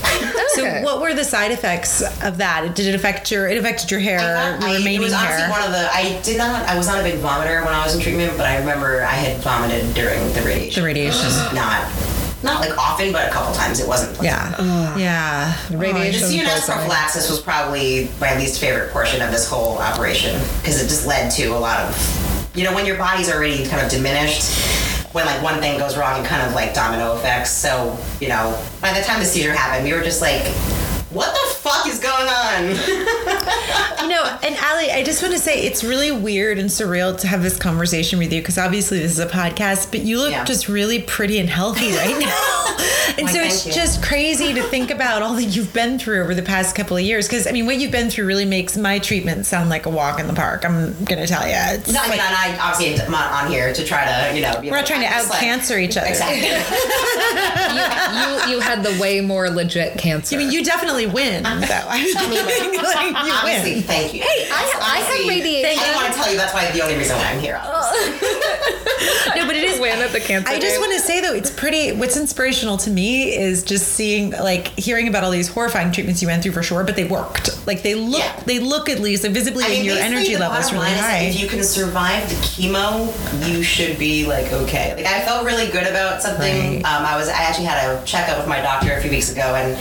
Speaker 2: So, what were the side effects of that? Did it affect your? It affected your hair,
Speaker 4: I-
Speaker 2: your
Speaker 4: I-
Speaker 2: remaining
Speaker 4: it was honestly
Speaker 2: hair.
Speaker 4: one of the. I did not. I was not a big vomiter when I was in treatment, but I remember I had vomited during the radiation.
Speaker 2: The radiation.
Speaker 4: Not, not like often, but a couple times. It wasn't. pleasant.
Speaker 2: yeah, yeah.
Speaker 4: The
Speaker 3: Radiation
Speaker 4: CNS
Speaker 3: poisoning.
Speaker 4: prophylaxis was probably my least favorite portion of this whole operation because it just led to a lot of, you know, when your body's already kind of diminished, when like one thing goes wrong, it kind of like domino effects. So, you know, by the time the seizure happened, we were just like, what the fuck is going on?
Speaker 2: You know, and Allie, I just want to say it's really weird and surreal to have this conversation with you because obviously this is a podcast, but you look
Speaker 4: Yeah.
Speaker 2: just really pretty and healthy right now. and
Speaker 4: Why,
Speaker 2: so it's
Speaker 4: you.
Speaker 2: just crazy to think about all that you've been through over the past couple of years. Because I mean, what you've been through really makes my treatment sound like a walk in the park. I'm gonna tell you. It's
Speaker 4: no, I mean,
Speaker 2: like-
Speaker 4: and I obviously am not on here to try to, you know, be
Speaker 2: we're not trying to out
Speaker 4: just like-
Speaker 2: cancer each other.
Speaker 4: Exactly.
Speaker 3: you you had the way more legit cancer.
Speaker 2: I mean, you definitely win, though. I mean, like, you
Speaker 4: Honestly,
Speaker 2: win.
Speaker 4: thank you.
Speaker 3: Hey, I- I had
Speaker 4: Honestly,
Speaker 3: radiation.
Speaker 4: I want to tell you that's why the only reason why I'm here.
Speaker 2: No, but it is
Speaker 3: win at the cancer.
Speaker 2: I just
Speaker 3: game.
Speaker 2: want to say though, it's pretty. What's inspirational to me is just seeing, like, hearing about all these horrifying treatments you went through for sure, but they worked. Like they look,
Speaker 4: Yeah.
Speaker 2: they look at least visibly,
Speaker 4: I mean,
Speaker 2: and your energy
Speaker 4: the
Speaker 2: level is really
Speaker 4: line is
Speaker 2: high.
Speaker 4: If you can survive the chemo, you should be like okay. Like I felt really good about something.
Speaker 2: Right.
Speaker 4: Um, I was I actually had a checkup with my doctor a few weeks ago, and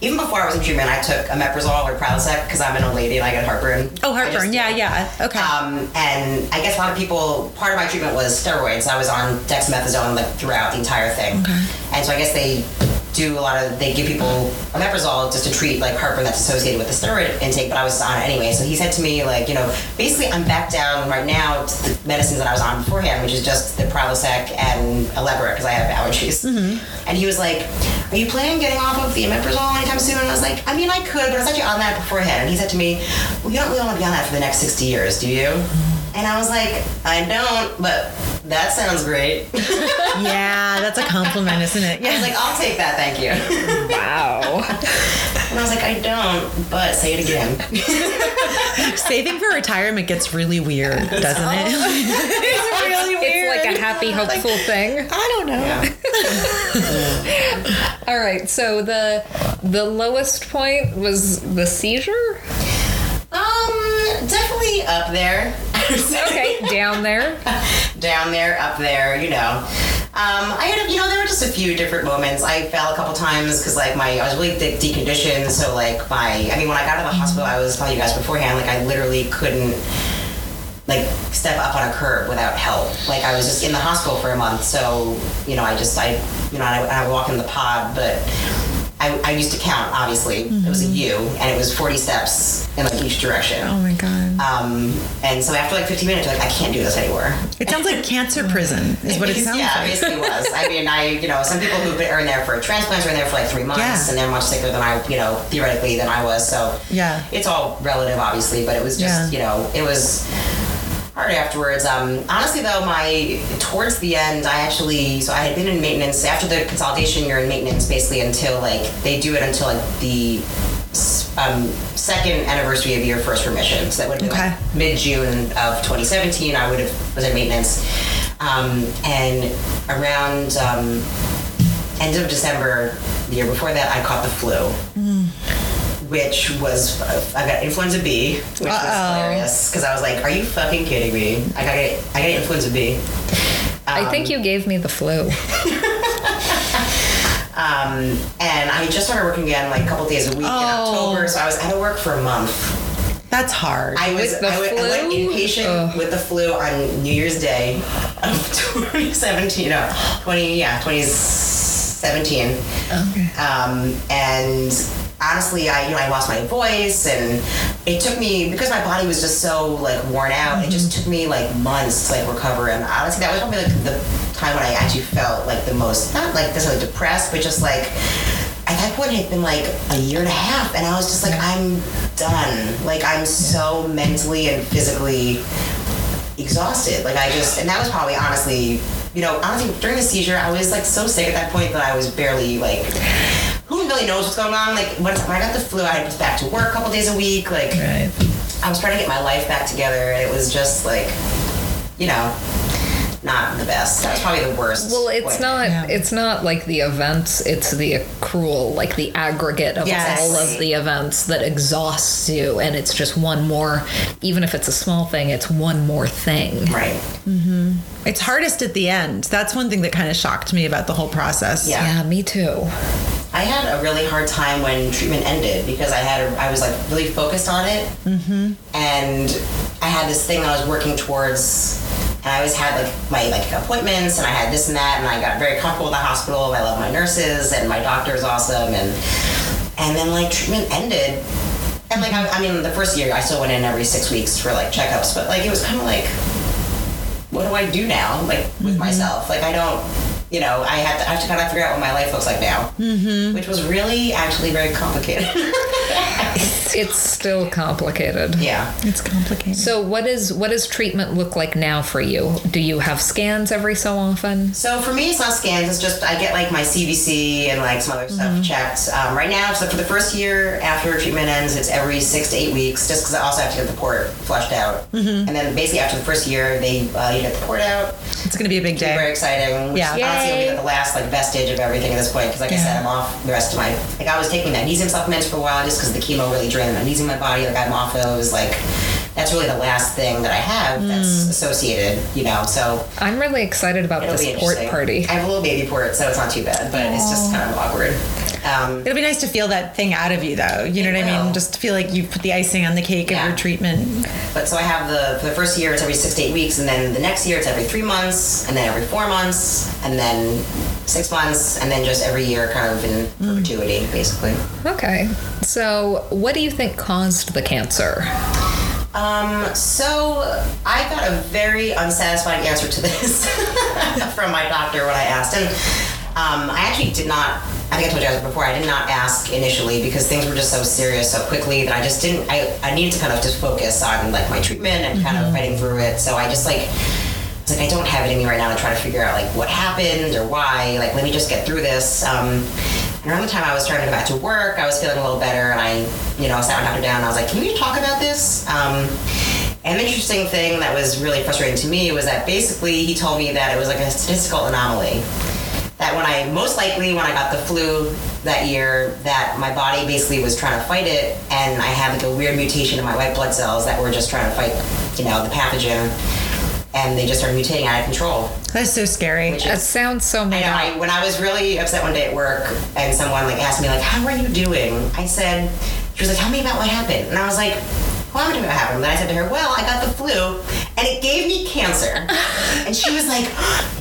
Speaker 4: even before I was treatment, I took omeprazole or Prilosec because I'm an old lady and I get heartburn.
Speaker 2: oh, heartburn.
Speaker 4: just-
Speaker 2: Yeah, yeah. Okay.
Speaker 4: Um, and I guess a lot of people, part of my treatment was steroids. I was on dexamethasone like throughout the entire thing. Okay. And so I guess they do a lot of, they give people omeprazole just to treat like heartburn that's associated with the steroid intake, but I was on it anyway. So he said to me, like, you know, basically I'm back down right now to the medicines that I was on beforehand, which is just the Prilosec and Allegra because I have allergies. Mm-hmm. And he was like, are you planning on getting off of the omeprazole anytime soon? And I was like, I mean, I could, but I was actually on that beforehand. And he said to me, well, you don't really want to be on that for the next 60 years, do you? And I was like, I don't, but that sounds great.
Speaker 2: yeah, that's a compliment, isn't it?
Speaker 4: I was like, I'll take that, thank you.
Speaker 3: wow.
Speaker 4: And I was like, I don't, but say it again.
Speaker 2: Saving for retirement gets really weird, doesn't it? it's really weird.
Speaker 3: It's like a happy, hopeful thing.
Speaker 2: I don't know.
Speaker 4: Yeah.
Speaker 3: All right. So the the lowest point was the seizure.
Speaker 4: Um, definitely up there.
Speaker 3: Okay, down there.
Speaker 4: Down there, up there, you know. Um, I had, a, you know, there were just a few different moments. I fell a couple times because, like, my I was really de- deconditioned. So, like, my, I mean, when I got to the hospital, I was telling you guys beforehand, like, I literally couldn't, like, step up on a curb without help. Like, I was just in the hospital for a month. So, you know, I just, I, you know, I, I walk in the pod, but I, I used to count. Obviously, it was a U, and it was forty steps in like each direction.
Speaker 2: Oh my god.
Speaker 4: Um, and so after like 15 minutes, like, I can't do this anymore.
Speaker 2: It sounds like cancer prison, is what it sounds
Speaker 4: yeah,
Speaker 2: like.
Speaker 4: basically was. I mean, I, you know, some people who are in there for transplants are in there for like three months,
Speaker 2: Yeah.
Speaker 4: and they're much sicker than I, you know, theoretically than I was. So
Speaker 2: Yeah.
Speaker 4: it's all relative, obviously, but it was just,
Speaker 2: Yeah.
Speaker 4: you know, it was hard afterwards. Um, honestly, though, my towards the end, I actually, so I had been in maintenance after the consolidation. You're in maintenance basically until like they do it until like the um, second anniversary of your first remission. So that would have been
Speaker 2: Okay.
Speaker 4: like mid June of 2017. I would have was in maintenance, um, and around um, end of December the year before that, I caught the flu. Which was I got influenza B, which
Speaker 2: Uh-oh.
Speaker 4: hilarious because I was like, "Are you fucking kidding me? I got I got influenza B."
Speaker 3: I think you gave me the flu.
Speaker 4: Um, and I just started working again like a couple days a week in
Speaker 2: Oh.
Speaker 4: October, so I was out of work for a month.
Speaker 2: That's hard.
Speaker 4: I was I, went, I went inpatient
Speaker 3: Ugh.
Speaker 4: with the flu on New Year's Day of 2017. No, 20 yeah 2017.
Speaker 3: Okay.
Speaker 4: Um, and honestly, I you know I lost my voice, and it took me because my body was just so like worn out. It just mm-hmm. took me like months to like recover. And honestly, that was probably like the time when I actually felt like the most not like necessarily depressed, but just like at that point it had been like a year and a half, and I was just like I'm done. Like I'm so mentally and physically exhausted. Like I just, and that was probably honestly, you know, honestly during the seizure, I was like so sick at that point that I was barely like. Who really knows what's going on? Like when, when I got the flu, I was back to work a couple days a week. Like
Speaker 2: right.
Speaker 4: I was trying to get my life back together, and it was just like, you know, not the best. That's probably the worst.
Speaker 3: Well, it's
Speaker 4: point.
Speaker 3: not.
Speaker 2: Yeah.
Speaker 3: It's not like the events. It's the accrual, like the aggregate of
Speaker 2: Yes.
Speaker 3: all of the events that exhausts you, and it's just one more. Even if it's a small thing, it's one more thing.
Speaker 4: right. Mm-hmm.
Speaker 2: It's hardest at the end. That's one thing that kind of shocked me about the whole process.
Speaker 4: Yeah.
Speaker 3: Yeah, me too.
Speaker 4: I had a really hard time when treatment ended because I had I was like really focused on it, mm-hmm. and I had this thing I was working towards, and I always had like my like appointments, and I had this and that, and I got very comfortable with the hospital. I love my nurses, and my doctor is awesome, and and then like treatment ended, and like I, I mean the first year I still went in every six weeks for like checkups, but like it was kind of like, what do I do now, like with myself? Like I don't you know, I had to, I have to kind of figure out what my life looks like now, mm-hmm. which was really actually very complicated.
Speaker 3: It's still complicated.
Speaker 4: yeah.
Speaker 2: It's complicated.
Speaker 3: So, what is what does treatment look like now for you? Do you have scans every so often?
Speaker 4: So for me, it's not scans. It's just I get like my CBC and like some other stuff checked. Um, right now, so for the first year after treatment ends, it's every six to eight weeks, just because I also have to get the port flushed out. And then basically after the first year, they uh, you get the port out.
Speaker 2: it's going to be a big day.
Speaker 4: Very exciting. Which
Speaker 2: Yeah.
Speaker 4: honestly will be
Speaker 3: Yay.
Speaker 4: like the last like vestige of everything at this point. Because like I said, I'm off the rest of my like I was taking magnesium supplements for a while just because the chemo really drained the magnesium in my body. Like I'm off those. Like that's really the last thing that I have that's
Speaker 2: Mm.
Speaker 4: associated. You know, so
Speaker 3: I'm really excited about
Speaker 4: it'll
Speaker 3: this port party.
Speaker 4: I have a little baby port, so it's not too bad, but it's just kind of awkward. Um,
Speaker 2: It'll be nice to feel that thing out of you, though. You know
Speaker 4: It
Speaker 2: what I mean? Just to feel like you put the icing on the cake
Speaker 4: Yeah.
Speaker 2: of your treatment.
Speaker 4: but so I have the for the first year it's every six to eight weeks, and then the next year it's every three months, and then every four months, and then six months, and then just every year, kind of in perpetuity, basically.
Speaker 3: Okay. So, what do you think caused the cancer?
Speaker 4: Um, so I got a very unsatisfying answer to this from my doctor when I asked, and um, I actually did not. I think I told you guys before. I did not ask initially because things were just so serious so quickly that I just didn't. I, I needed to kind of just focus on like my treatment and kind of fighting through it. So I just like. It's like I don't have it in me right now to try to figure out like what happened or why. Like let me just get through this. Um, around the time I was trying to go back to work, I was feeling a little better, and I, you know, sat my doctor down. and I was like, "Can we talk about this?" Um, and the interesting thing that was really frustrating to me was that basically he told me that it was like a statistical anomaly. That when I most likely when I got the flu that year, that my body basically was trying to fight it, and I had like a weird mutation in my white blood cells that were just trying to fight, you know, the pathogen, and they just started mutating out of control.
Speaker 2: That's so scary.
Speaker 4: Which
Speaker 3: That
Speaker 4: is
Speaker 3: sounds so
Speaker 4: I know. I, when I was really upset one day at work, and someone like asked me like, "How are you doing?" I said, "She was like, tell me about what happened," and I was like. Well, I'm gonna what happened. Then I said to her, "Well, I got the flu, and it gave me cancer." And she was like,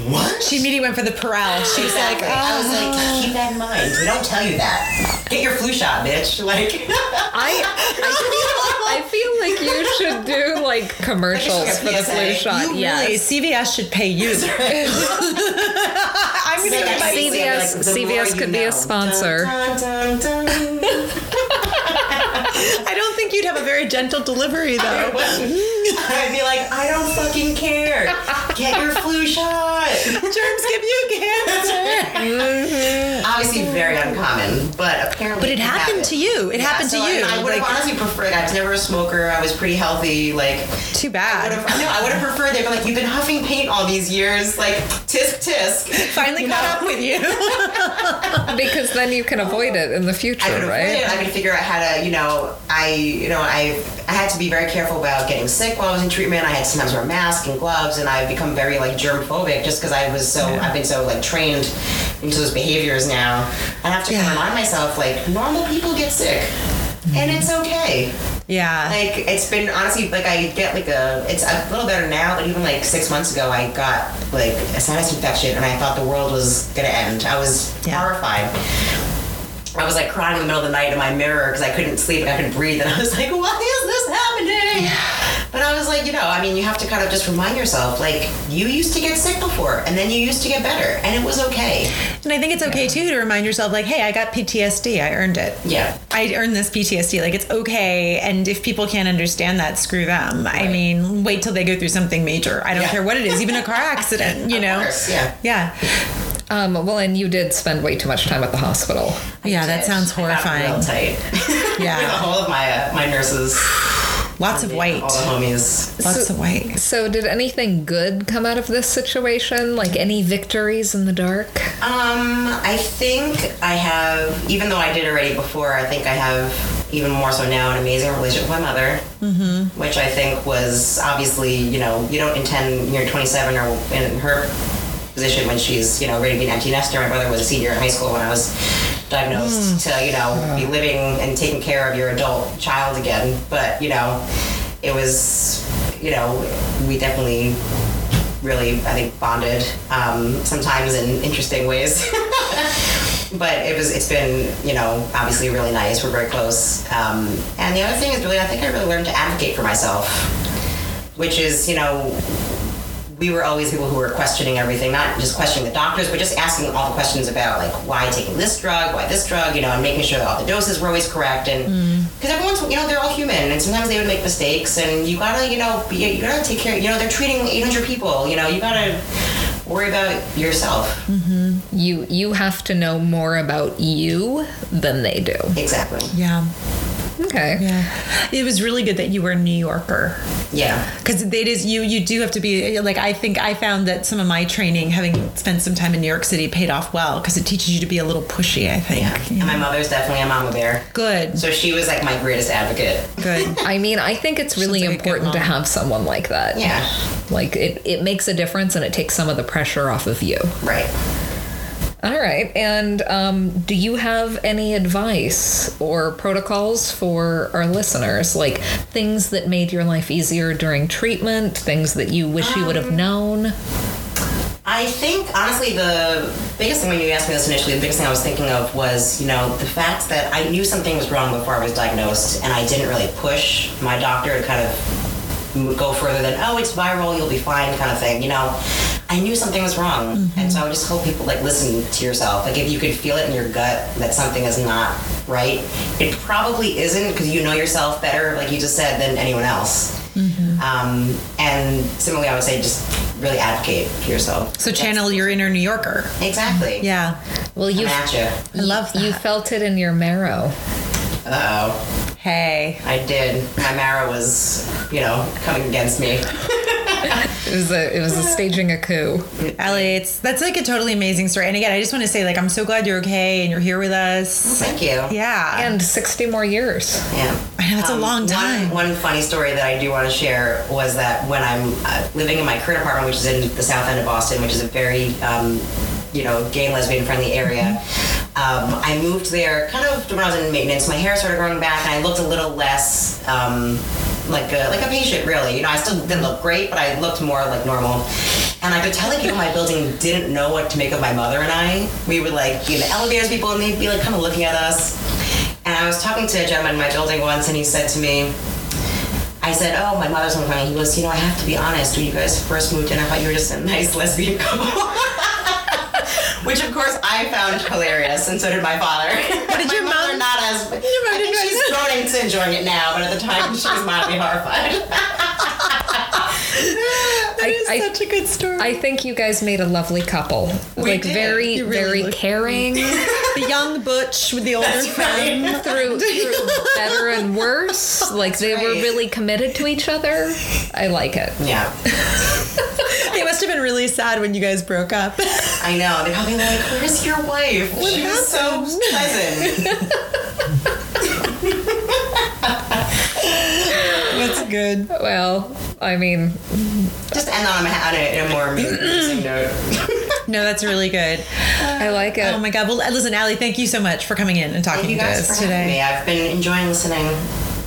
Speaker 4: "What?"
Speaker 2: She immediately went for the Perel. She was like,
Speaker 4: Exactly. I was
Speaker 2: oh.
Speaker 4: like, "Keep that in mind. We don't tell you that. Get your flu shot, bitch." Like,
Speaker 3: I, I, feel, I feel like you should do like commercials for the flu shot.
Speaker 2: You
Speaker 3: yes.
Speaker 2: really, CVS should pay you. I'm going to
Speaker 4: Like,
Speaker 2: get
Speaker 3: CVS
Speaker 4: like,
Speaker 3: CVS
Speaker 4: you
Speaker 3: could be a sponsor.
Speaker 4: Dun, dun, dun, dun.
Speaker 2: I don't think you'd have a very gentle delivery, though.
Speaker 4: I'd be like, I don't fucking care. Get your flu shot.
Speaker 2: Germs give you cancer.
Speaker 4: Obviously, very uncommon, but apparently.
Speaker 2: But it happened to you. It happened to
Speaker 4: so
Speaker 2: you.
Speaker 4: I, I would have
Speaker 2: Like-
Speaker 4: honestly preferred. I was never a smoker. I was pretty healthy. Like,
Speaker 2: Too bad.
Speaker 4: have. No, I would have preferred. They'd be like, you've been huffing paint all these years. Like, tisk tisk.
Speaker 2: Finally
Speaker 4: You
Speaker 2: caught
Speaker 4: know?
Speaker 2: up with you.
Speaker 3: because then you can avoid it in the future,
Speaker 4: I could avoid
Speaker 3: right?
Speaker 4: it. I could figure out how to, you know, I, you know, I, I had to be very careful about getting sick while I was in treatment. I had to sometimes wear a mask and gloves, and I've become very like germ phobic just because I was so, I've been so like trained into those behaviors now. I have to
Speaker 2: Yeah.
Speaker 4: remind myself like normal people get sick, and mm-hmm. it's okay.
Speaker 2: Yeah.
Speaker 4: Like it's been honestly like I get like a it's a little better now, but even like six months ago I got like a sinus infection and I thought the world was gonna end. I was
Speaker 2: Yeah.
Speaker 4: horrified. I was like crying in the middle of the night in my mirror because I couldn't sleep and I couldn't breathe and I was like, why is this happening? But I was like, you know, I mean, you have to kind of just remind yourself, like, you used to get sick before and then you used to get better and it was okay.
Speaker 2: And I think it's okay too to remind yourself, like, hey, I got PTSD. I earned it.
Speaker 4: Yeah.
Speaker 2: I earned this PTSD. Like, it's okay. And if people can't understand that, screw them. I mean, wait till they go through something major. I don't
Speaker 4: Yeah.
Speaker 2: care what it is, even a car accident, you
Speaker 4: Of
Speaker 2: know?
Speaker 4: course, yeah.
Speaker 2: Yeah.
Speaker 3: Um, well, and you did spend way too much time at the hospital.
Speaker 2: Yeah, that sounds
Speaker 4: I got
Speaker 2: horrifying.
Speaker 4: real tight.
Speaker 2: Yeah.
Speaker 4: All of my uh, my nurses,
Speaker 2: Lots of white.
Speaker 4: all the homies.
Speaker 2: Lots of white.
Speaker 3: So, did anything good come out of this situation? Like any victories in the dark?
Speaker 4: Um, I think I have, even though I did already before, I think I have even more so now an amazing relationship with my mother, mm-hmm. which I think was obviously, you know, you don't intend you're 27 or in her position when she's, you know, ready to be an empty nester. My brother was a senior in high school when I was diagnosed to, you know, be living and taking care of your adult child again. But, you know, it was, you know, we definitely really, I think, bonded. Um, sometimes in interesting ways. but it was, it's been, you know, obviously really nice. We're very close. Um, and the other thing is really, I think I really learned to advocate for myself, which is, you know, we were always people who were questioning everything, not just questioning the doctors, but just asking all the questions about like why taking this drug, why this drug, you know, and making sure that all the doses were always correct. And mm. because everyone's, you know, they're all human, and sometimes they would make mistakes, and you gotta, you know, be, you gotta take care. You know, they're treating 800 people. You know, you gotta worry about yourself. Mm-hmm.
Speaker 3: You you have to know more about you than they do.
Speaker 4: Exactly.
Speaker 2: Yeah.
Speaker 3: Okay.
Speaker 2: Yeah. It was really good that you were a New Yorker.
Speaker 4: Yeah.
Speaker 2: Because it is you. You do have to be like. I think I found that some of my training, having spent some time in New York City, paid off well because it teaches you to be a little pushy. I think.
Speaker 4: And my mother's definitely a mama bear.
Speaker 2: Good.
Speaker 4: So she was like my greatest advocate.
Speaker 2: Good.
Speaker 3: I mean, I think it's really
Speaker 2: like
Speaker 3: important to have someone like that.
Speaker 4: Yeah.
Speaker 3: Like it, it makes a difference and it takes some of the pressure off of you.
Speaker 4: Right.
Speaker 3: All right. And um, do you have any advice or protocols for our listeners? Like things that made your life easier during treatment, things that you wish you would have known?
Speaker 4: I think honestly the biggest thing when you asked me this initially, the biggest thing I was thinking of was, you know, the fact that I knew something was wrong before I was diagnosed and I didn't really push my doctor to kind of go further than, oh, it's viral, you'll be fine kind of thing, you know. I knew something was wrong. And so I would just tell people like listen to yourself. Like if you could feel it in your gut that something is not right, it probably isn't because you know yourself better, like you just said, than anyone else. Um, and similarly, I would say just really advocate for yourself.
Speaker 2: So channel your inner New Yorker.
Speaker 4: Exactly.
Speaker 2: Yeah.
Speaker 3: Well, you
Speaker 4: I'm at you.
Speaker 2: I love that.
Speaker 3: you felt it in your marrow.
Speaker 4: Uh oh.
Speaker 2: Hey.
Speaker 4: I did. My marrow was, you know, coming against me.
Speaker 3: It was a it was a staging a coup.
Speaker 2: Allie, it's that's like a totally amazing story. And again, I just want to say, like, I'm so glad you're okay and you're here with us.
Speaker 4: Thank you.
Speaker 2: Yeah.
Speaker 3: And 60 more years.
Speaker 4: Yeah.
Speaker 2: I know it's a
Speaker 4: Um,
Speaker 2: long time.
Speaker 4: One, one funny story that I do want to share was that when I'm uh, living in my current apartment, which is in the south end of Boston, which is a very, um, you know, gay and lesbian friendly area, um, I moved there kind of when I was in maintenance. My hair started growing back, and I looked a little less. Um, like a, like a patient, really. You know, I still didn't look great, but I looked more like normal. And I could tell like people in my building didn't know what to make of my mother and I. We would like be in the elevators, people, and they'd be like kind of looking at us. And I was talking to a gentleman in my building once, and he said to me, I said, "Oh, my mother's on phone." He goes, "You know, I have to be honest. When you guys first moved in, I thought you were just a nice lesbian couple." Which, of course, I found hilarious, and so did my father. But
Speaker 2: did
Speaker 4: my
Speaker 2: your
Speaker 4: mother
Speaker 2: mom-
Speaker 4: not as?
Speaker 2: mom
Speaker 4: I think she's grown into enjoying it now, but at the time, she was mildly horrified.
Speaker 2: That is
Speaker 3: I-
Speaker 2: such a good story.
Speaker 3: I think you guys made a lovely couple. like
Speaker 4: did.
Speaker 3: very
Speaker 2: really
Speaker 3: very
Speaker 2: look-
Speaker 3: caring
Speaker 2: the young butch with the older
Speaker 4: That's
Speaker 2: femme.
Speaker 4: right.
Speaker 3: through, through better and worse. Like they were really committed to each other. I like it.
Speaker 4: yeah.
Speaker 2: They must have been really sad when you guys broke up.
Speaker 4: I know. They're probably like, "Where's your wife? she was so pleasant."
Speaker 2: Good.
Speaker 3: Well, I mean,
Speaker 4: Just end on a, on a, in a more amusing note.
Speaker 2: No, that's really good.
Speaker 3: I like it.
Speaker 2: Oh my God. Well, uh, listen, Allie, thank you so much for coming in and talking
Speaker 4: Thank you
Speaker 2: to
Speaker 4: guys
Speaker 2: us
Speaker 4: for having
Speaker 2: today.
Speaker 4: me. I've been enjoying listening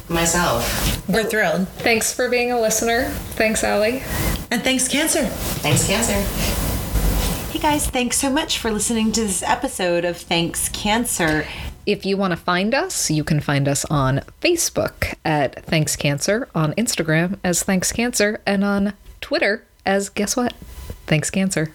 Speaker 4: myself.
Speaker 2: We're thrilled.
Speaker 3: Thanks for being a listener. Thanks, Allie.
Speaker 2: And thanks, Cancer.
Speaker 4: Thanks, Cancer.
Speaker 2: Hey guys, thanks so much for listening to this episode of Thanks Cancer.
Speaker 3: If you want to find us, you can find us on Facebook at Thanks Cancer, on Instagram as Thanks Cancer, and on Twitter as guess what? Thanks Cancer.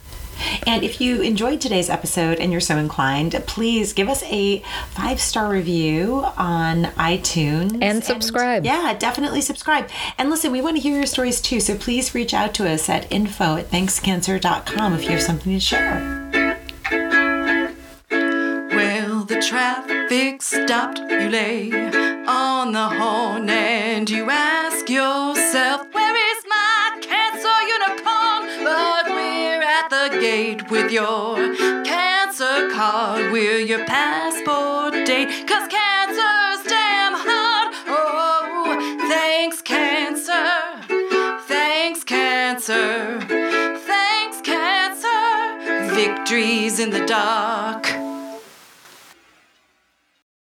Speaker 2: And if you enjoyed today's episode and you're so inclined, please give us a five star review on iTunes
Speaker 3: And subscribe.
Speaker 2: yeah, definitely subscribe. And listen, we want to hear your stories too, so please reach out to us at info at thankscancer.com if you have something to share.
Speaker 1: Traffic stopped. You lay on the horn and you ask yourself, Where is my cancer unicorn? But we're at the gate with your cancer card. We're your passport date. Cause cancer's damn hard. Oh, thanks, cancer. Thanks, cancer. Thanks, cancer. Victories in the dark.